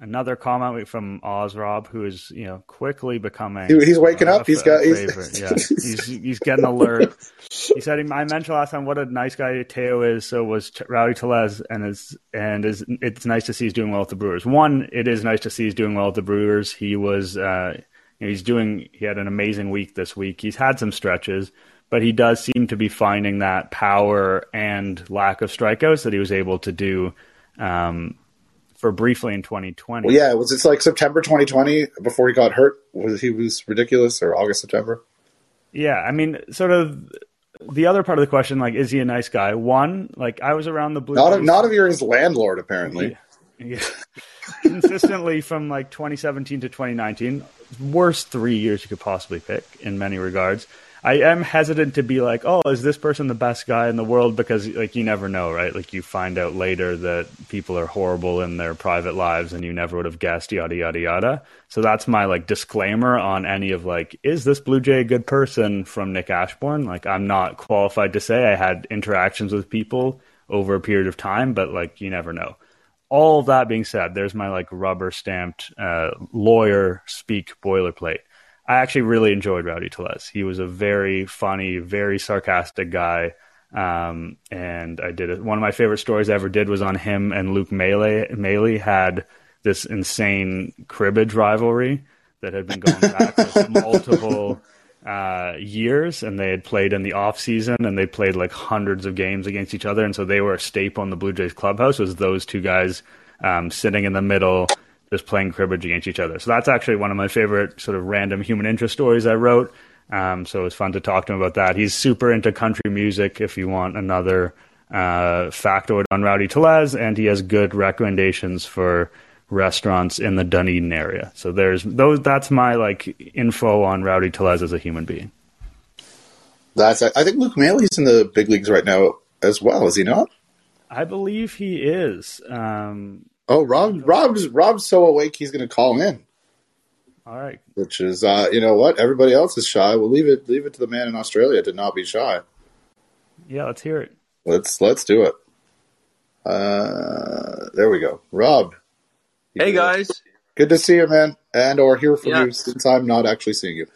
Another comment from Oz Rob, who is you know quickly becoming. He, he's waking up. He's got. He's, yeah, he's he's getting alert. he said, "I mentioned last time what a nice guy Teo is. So was Rowdy Tellez, and is and is it's nice to see he's doing well with the Brewers. One, it is nice to see he's doing well with the Brewers. He was." Uh, he's doing. He had an amazing week this week. He's had some stretches, but he does seem to be finding that power and lack of strikeouts that he was able to do um, for briefly in 2020. Well, yeah, was it like September 2020 before he got hurt? Was he was ridiculous or August September? Yeah, I mean, sort of the other part of the question, like, is he a nice guy? One, like, I was around the blue. Not, if, not if you're his landlord, apparently. Yeah. yeah. Consistently from like 2017 to 2019, worst three years you could possibly pick in many regards. I am hesitant to be like, oh, is this person the best guy in the world? Because like you never know, right? Like you find out later that people are horrible in their private lives, and you never would have guessed, yada yada yada. So that's my like disclaimer on any of like, is this Blue Jay a good person from Nick Ashbourne? Like I'm not qualified to say. I had interactions with people over a period of time, but like you never know all that being said, there's my like rubber stamped uh, lawyer speak boilerplate. I actually really enjoyed Rowdy Tellez. He was a very funny, very sarcastic guy. Um, and I did it. One of my favorite stories I ever did was on him and Luke Maile. Maile had this insane cribbage rivalry that had been going back for multiple uh, years, and they had played in the off season, and they played like hundreds of games against each other, and so they were a staple in the Blue Jays clubhouse. Was those two guys um, sitting in the middle, just playing cribbage against each other? So that's actually one of my favorite sort of random human interest stories I wrote. Um, so it was fun to talk to him about that. He's super into country music. If you want another uh, factoid on Rowdy Tellez, and he has good recommendations for restaurants in the Dunedin area. So there's those. That's my like info on Rowdy Tellez as a human being. That's. I think Luke Maile—he's in the big leagues right now as well. Is he not? I believe he is. Um, oh, Rob. Rob's Rob's so awake he's going to call in. All right. Which is, uh, you know what? Everybody else is shy. We'll leave it leave it to the man in Australia to not be shy. Yeah, let's hear it. Let's let's do it. Uh, there we go. Rob. Hey guys. Good to see you, man, and or hear from yeah. you since I'm not actually seeing you.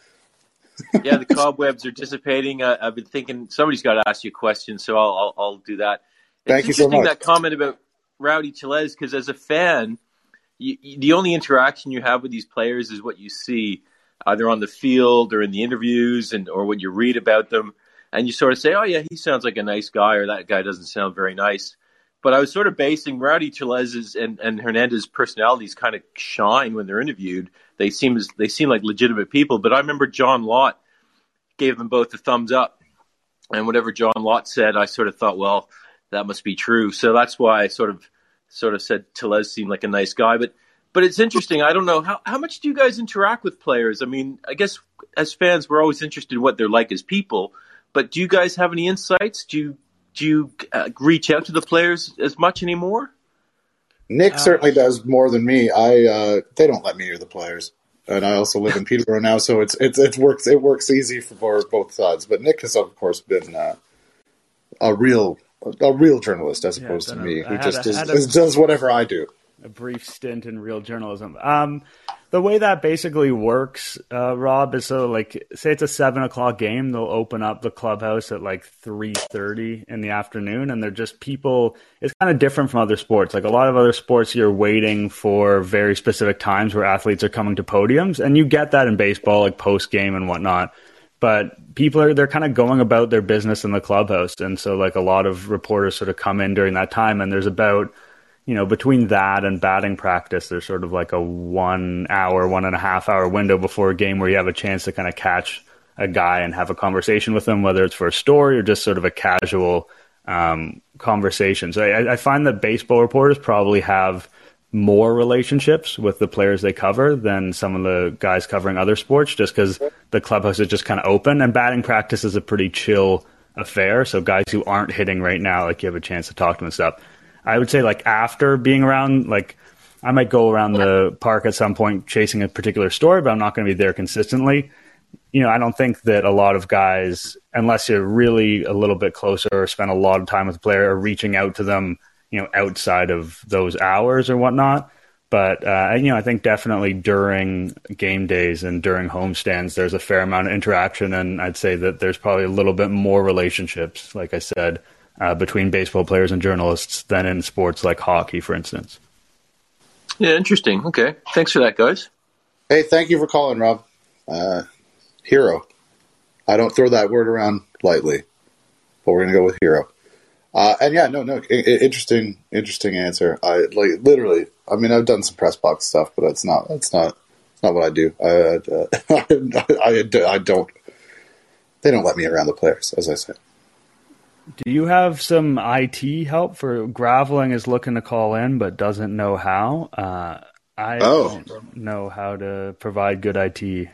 yeah, the cobwebs are dissipating. Uh, I've been thinking somebody's got to ask you a question, so I'll I'll, I'll do that. It's Thank you so much. That comment about Rowdy Tellez, because as a fan, you, you, the only interaction you have with these players is what you see either on the field or in the interviews, and or what you read about them and you sort of say, "Oh yeah, he sounds like a nice guy," or "That guy doesn't sound very nice." But I was sort of basing Rowdy Tellez's and, and Hernandez's personalities kind of shine when they're interviewed. They seem as they seem like legitimate people. But I remember John Lott gave them both a thumbs up, and whatever John Lott said, I sort of thought, well, that must be true. So that's why I sort of sort of said Tellez seemed like a nice guy. But but it's interesting. I don't know how how much do you guys interact with players? I mean, I guess as fans, we're always interested in what they're like as people. But do you guys have any insights? Do you do you uh, reach out to the players as much anymore? Nick uh, certainly does more than me. I uh, they don't let me near the players, and I also live in Peterborough now, so it's it's it works it works easy for both sides. But Nick has of course been uh, a real a real journalist as opposed yeah, to me, who just a, does, a, does whatever I do. A brief stint in real journalism. Um, the way that basically works, uh, Rob, is so like say it's a seven o'clock game, they'll open up the clubhouse at like three thirty in the afternoon, and they're just people. It's kind of different from other sports. Like a lot of other sports, you're waiting for very specific times where athletes are coming to podiums, and you get that in baseball, like post game and whatnot. But people are they're kind of going about their business in the clubhouse, and so like a lot of reporters sort of come in during that time, and there's about you know, between that and batting practice, there's sort of like a one hour, one and a half hour window before a game where you have a chance to kind of catch a guy and have a conversation with them whether it's for a story or just sort of a casual um, conversation. So I, I find that baseball reporters probably have more relationships with the players they cover than some of the guys covering other sports just because the clubhouse is just kind of open and batting practice is a pretty chill affair. So guys who aren't hitting right now, like you have a chance to talk to them and stuff. I would say like after being around, like I might go around the park at some point chasing a particular story, but I'm not going to be there consistently. You know, I don't think that a lot of guys, unless you're really a little bit closer or spend a lot of time with the player, are reaching out to them, you know, outside of those hours or whatnot. But uh, you know, I think definitely during game days and during homestands, there's a fair amount of interaction, and I'd say that there's probably a little bit more relationships, like I said, uh, between baseball players and journalists than in sports like hockey, for instance. Yeah, interesting. Okay, thanks for that, guys. Hey, thank you for calling, Rob. Uh, hero. I don't throw that word around lightly, but we're gonna go with hero. Uh, and yeah, no, no, interesting, interesting answer. I like literally. I mean, I've done some press box stuff, but it's not. It's not. It's not what I do. I, uh, I, I, I don't. They don't let me around the players, as I said. Do you have some IT help for Graveling is looking to call in but doesn't know how? Uh, I oh. don't know how to provide good IT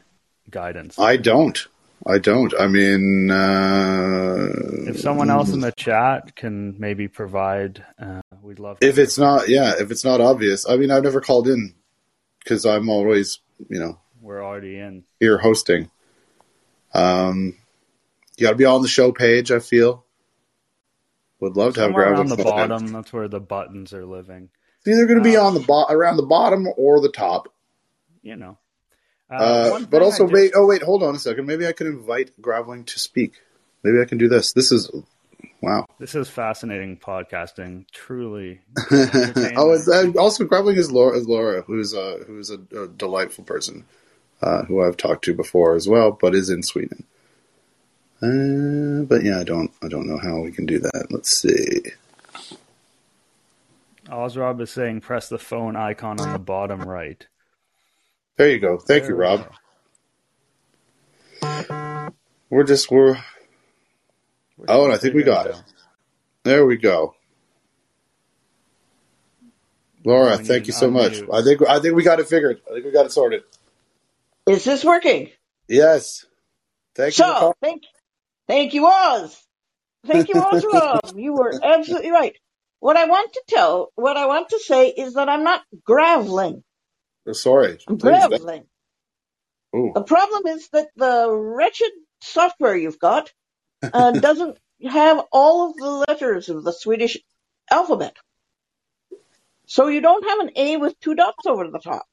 guidance. I don't. I don't. I mean, uh, if someone else in the chat can maybe provide, uh, we'd love. if it's not, yeah, if it's not obvious. I mean, I've never called in because I'm always, you know, we're already in here hosting. Um, you got to be on the show page. I feel would love to have Somewhere on the bottom. That's where the buttons are living. It's either going to be uh, on the bo- around the bottom or the top. You know. Uh, uh, but also, just... wait. Oh, wait. Hold on a second. Maybe I can invite Graveling to speak. Maybe I can do this. This is wow. This is fascinating podcasting. Truly. oh, uh, also Graveling is Laura, is Laura, who's a who's a, a delightful person. uh, who I've talked to before as well, but is in Sweden. Uh, but yeah, I don't I don't know how we can do that. Let's see. Ozrob is saying press the phone icon on the bottom right. There you go. Thank There you, Rob. go. We're just we're We're Oh, and I think we got it it. there we go. Laura, We thank you so to much. unmute. I think I think we got it figured. I think we got it sorted. Is this working? Yes. Thank you. So, thank, thank you, Oz. Thank you, Oz Rob. You were absolutely right. What I want to tell, what I want to say is that I'm not graveling. Sorry. I'm Please, that- graveling. Ooh. The problem is that the wretched software you've got uh, doesn't have all of the letters of the Swedish alphabet. So you don't have an A with two dots over the top.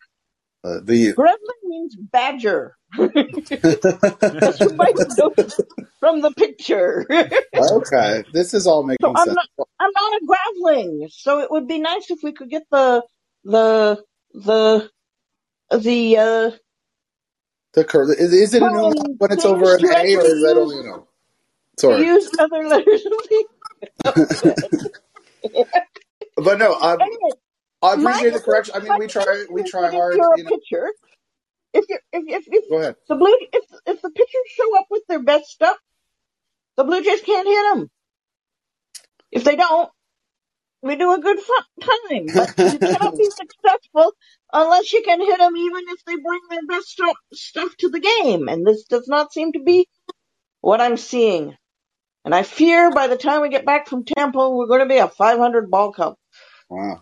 Uh, the Gremlin means badger. As you might have from the picture. okay, this is all making So I'm sense. not, I'm not a graveling. So it would be nice if we could get the, the, the, the, uh, The cur- is, is it a Well, umlaut when it's over an A, or is that only an O? Sorry, use other letters of the alphabet. but no, I, Anyway, I appreciate the correction. I mean, we try we try hard. If you're a You know, if you if if, if go ahead. the blue if if the pitchers show up with their best stuff, the Blue Jays can't hit them. If they don't, we do a good fun time. But you cannot be successful unless you can hit them, even if they bring their best stuff stuff to the game. And this does not seem to be what I'm seeing. And I fear by the time we get back from Tampa, we're going to be a 500 ball cup. Wow,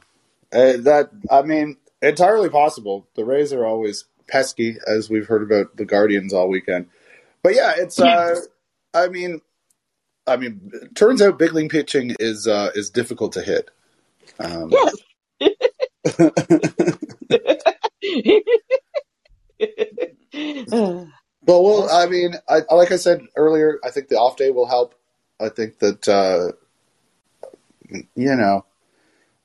uh, that I mean, entirely possible. The Rays are always pesky, as we've heard about the Guardians all weekend. But yeah, it's. Uh, I mean, I mean, turns out big league pitching is uh, is difficult to hit. Um, Yes. Well, well, I mean, I, like I said earlier, I think the off day will help. I think that uh, you know,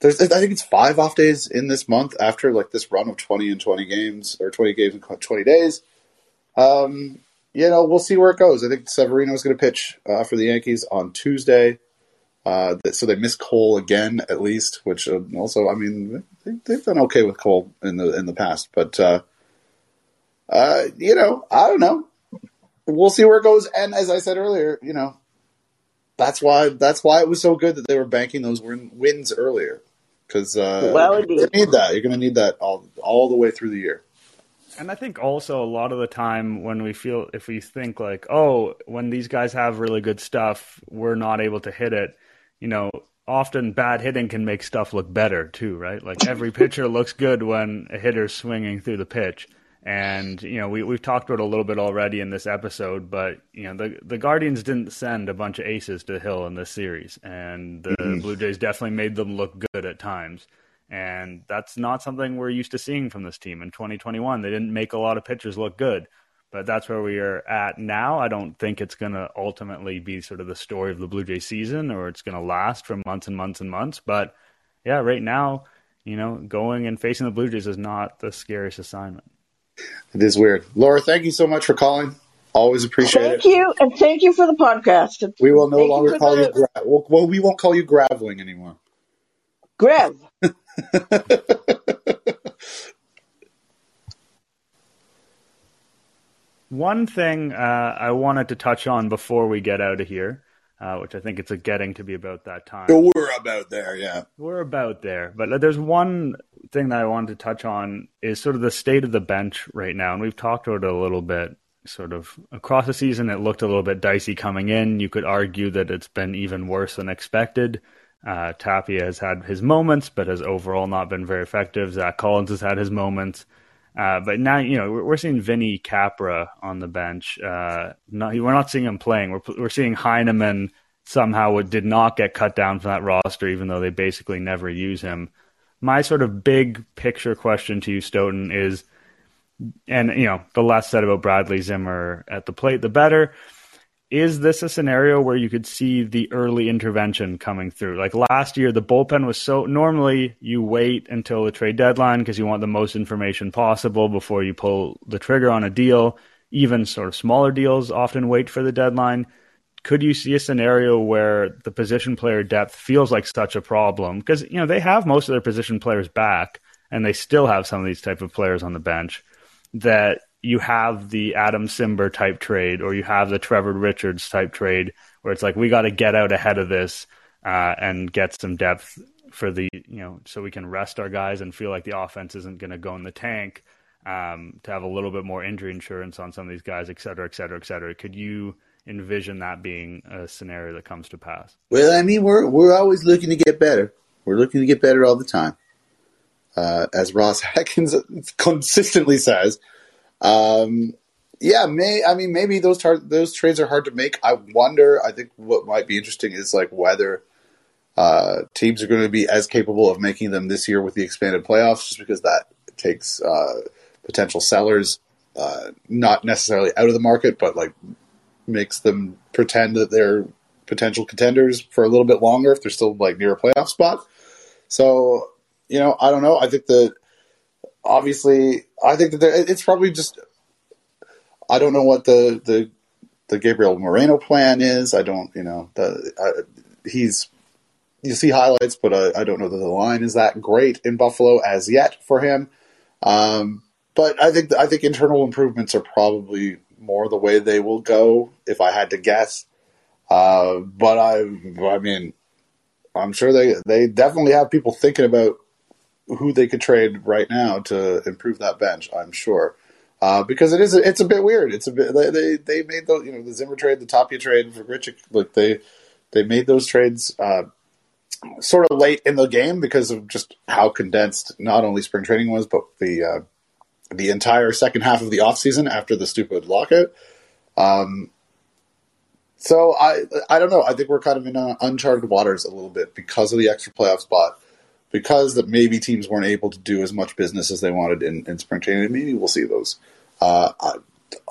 there's I think it's five off days in this month after like this run of twenty and twenty games or twenty games in twenty days. Um, you know, we'll see where it goes. I think Severino is going to pitch uh, for the Yankees on Tuesday. Uh, so they miss Cole again, at least, which uh, also, I mean, they, they've done okay with Cole in the in the past, but uh, uh, you know, I don't know. We'll see where it goes. And as I said earlier, you know, that's why that's why it was so good that they were banking those win- wins earlier because uh, Well, you're indeed. going to need that. You're going to need that all all the way through the year. And I think also a lot of the time when we feel, if we think like, oh, when these guys have really good stuff, we're not able to hit it, you know, often bad hitting can make stuff look better too, right? Like every pitcher looks good when a hitter's swinging through the pitch. And, you know, we, we've talked about it a little bit already in this episode, but, you know, the, the Guardians didn't send a bunch of aces to Hill in this series. And the mm-hmm. Blue Jays definitely made them look good at times. And that's not something we're used to seeing from this team in 2021. They didn't make a lot of pitchers look good, but that's where we are at now. I don't think it's going to ultimately be sort of the story of the Blue Jay season or it's going to last for months and months and months. But yeah, right now, you know, going and facing the Blue Jays is not the scariest assignment. It is weird. Laura, thank you so much for calling. Always appreciate Thank it. Thank you, and thank you for the podcast. It's- We will no thank you longer for call the- you gra- well, well, we won't call you graveling anymore. Grev. One thing uh, I wanted to touch on before we get out of here, uh, which I think it's a getting to be about that time. We're about there, yeah. We're about there, but there's one thing that I wanted to touch on is sort of the state of the bench right now, and we've talked about it a little bit. Sort of across the season, it looked a little bit dicey coming in. You could argue that it's been even worse than expected. Uh, Tapia has had his moments, but has overall not been very effective. Zach Collins has had his moments. Uh, but now, you know, we're, we're seeing Vinny Capra on the bench. Uh, not, we're not seeing him playing. We're, we're seeing Heineman somehow did not get cut down from that roster, even though they basically never use him. My sort of big picture question to you, Stoeten, is, and, you know, the less said about Bradley Zimmer at the plate, the better. Is this a scenario where you could see the early intervention coming through? Like last year, the bullpen was so normally you wait until the trade deadline because you want the most information possible before you pull the trigger on a deal. Even sort of smaller deals often wait for the deadline. Could you see a scenario where the position player depth feels like such a problem? Because you know they have most of their position players back, and they still have some of these type of players on the bench that you have the Adam Cimber type trade or you have the Trevor Richards type trade where it's like we got to get out ahead of this uh, and get some depth for the you know so we can rest our guys and feel like the offense isn't going to go in the tank um, to have a little bit more injury insurance on some of these guys, et cetera, et cetera, et cetera. Could you envision that being a scenario that comes to pass? Well, I mean, we're we're always looking to get better. We're looking to get better all the time. Uh, as Ross Atkins consistently says, um, yeah, may I mean maybe those tar- those trades are hard to make. I wonder. I think what might be interesting is like whether uh, teams are going to be as capable of making them this year with the expanded playoffs, just because that takes uh, potential sellers uh, not necessarily out of the market, but like makes them pretend that they're potential contenders for a little bit longer if they're still like near a playoff spot. So you know, I don't know. I think that obviously, I think that it's probably just. I don't know what the the the Gabriel Moreno plan is. I don't, you know, the he's you see highlights, but uh, I don't know that the line is that great in Buffalo as yet for him. Um, but I think I think internal improvements are probably more the way they will go if I had to guess. Uh, but I, I mean, I'm sure they they definitely have people thinking about who they could trade right now to improve that bench. I'm sure. Uh, because it is, it's a bit weird. It's a bit they they made the you know, the Zimmer trade, the Tapia trade for Grichuk. Like they they made those trades uh, sort of late in the game because of just how condensed not only spring training was, but the uh, the entire second half of the offseason after the stupid lockout. Um, so I I don't know. I think we're kind of in uncharted waters a little bit because of the extra playoff spot because that maybe teams weren't able to do as much business as they wanted in, in spring training. Maybe we'll see those. Uh, I,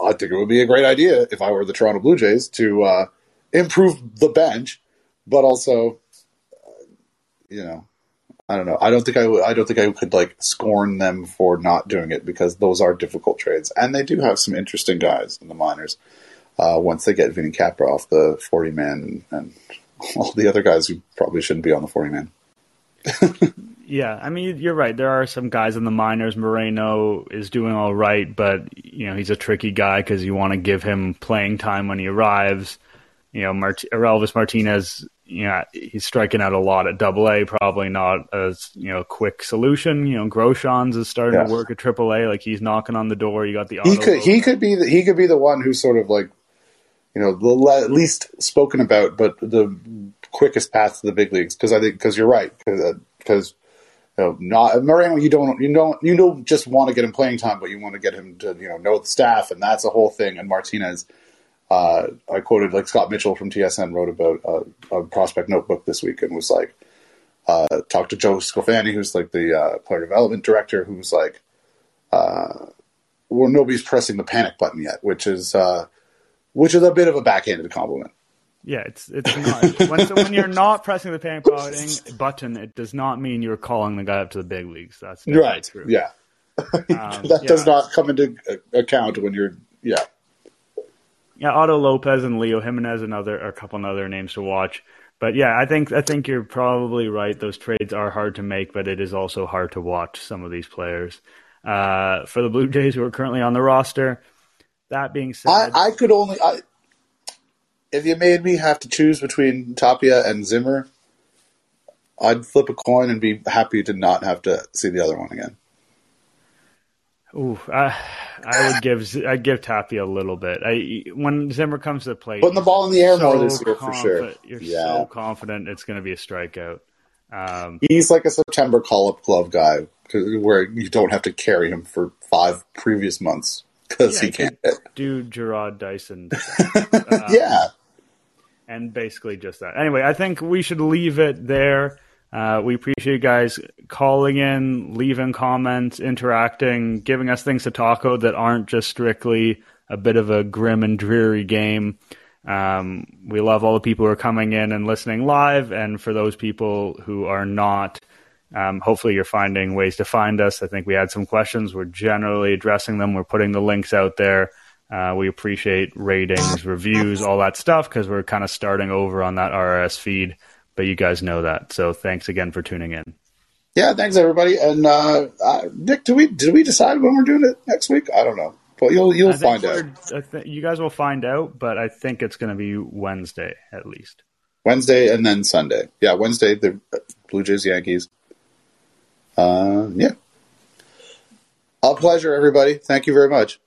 I, think it would be a great idea if I were the Toronto Blue Jays to uh, improve the bench, but also, uh, you know, I don't know. I don't think I would. I don't think I could like scorn them for not doing it because those are difficult trades, and they do have some interesting guys in the minors. Uh, once they get Vinny Capra off the forty man and all the other guys who probably shouldn't be on the forty man. Yeah, I mean you're right. There are some guys in the minors. Moreno is doing all right, but you know he's a tricky guy because you want to give him playing time when he arrives. You know, Mart- Orelvis Martinez, you know, he's striking out a lot at Double A. Probably not as you know quick solution. You know, Groshans is starting yeah. to work at Triple A. Like he's knocking on the door. You got the he could he could be the, he could be the one who's sort of like you know the least spoken about, but the quickest path to the big leagues because I think because you're right because uh, you know, not Moreno you don't you don't you don't just want to get him playing time but you want to get him to you know know the staff and that's a whole thing. And Martinez uh, I quoted like Scott Mitchell from TSN wrote about a prospect notebook this week and was like uh, talked to Joe Sclafani who's like the uh, player development director who's like uh, well nobody's pressing the panic button yet which is which is a bit of a backhanded compliment yeah, it's it's not when so when you're not pressing the panic button, button, it does not mean you're calling the guy up to the big leagues. That's right. True. Yeah, um, that yeah. does not come into account when you're yeah. Yeah, Otto Lopez and Leo Jimenez another a couple of other names to watch. But yeah, I think I think you're probably right. Those trades are hard to make, but it is also hard to watch some of these players. Uh, for the Blue Jays who are currently on the roster, that being said, I, I could only I, if you made me have to choose between Tapia and Zimmer, I'd flip a coin and be happy to not have to see the other one again. Ooh, I, I would give I give Tapia a little bit. I when Zimmer comes to the plate, putting the ball in the air so more this year for sure. You're yeah. so confident it's going to be a strikeout. Um, He's like a September call up glove guy, where you don't have to carry him for five previous months because yeah, he can't do Jarrod Dyson. um, yeah, and basically just that. Anyway, I think we should leave it there. Uh, we appreciate you guys calling in, leaving comments, interacting, giving us things to talk about that aren't just strictly a bit of a grim and dreary game. Um, we love all the people who are coming in and listening live, and for those people who are not, um, hopefully you're finding ways to find us. I think we had some questions. We're generally addressing them. We're putting the links out there. Uh, we appreciate ratings, reviews, all that stuff because we're kind of starting over on that RSS feed. But you guys know that, so thanks again for tuning in. Yeah, thanks everybody. And uh, uh, Nick, do we did we decide when we're doing it next week? I don't know. Well, you'll you'll find out. Th- you guys will find out, but I think it's going to be Wednesday at least. Wednesday and then Sunday. Yeah, Wednesday the Blue Jays Yankees. Uh, yeah. A pleasure, everybody. Thank you very much.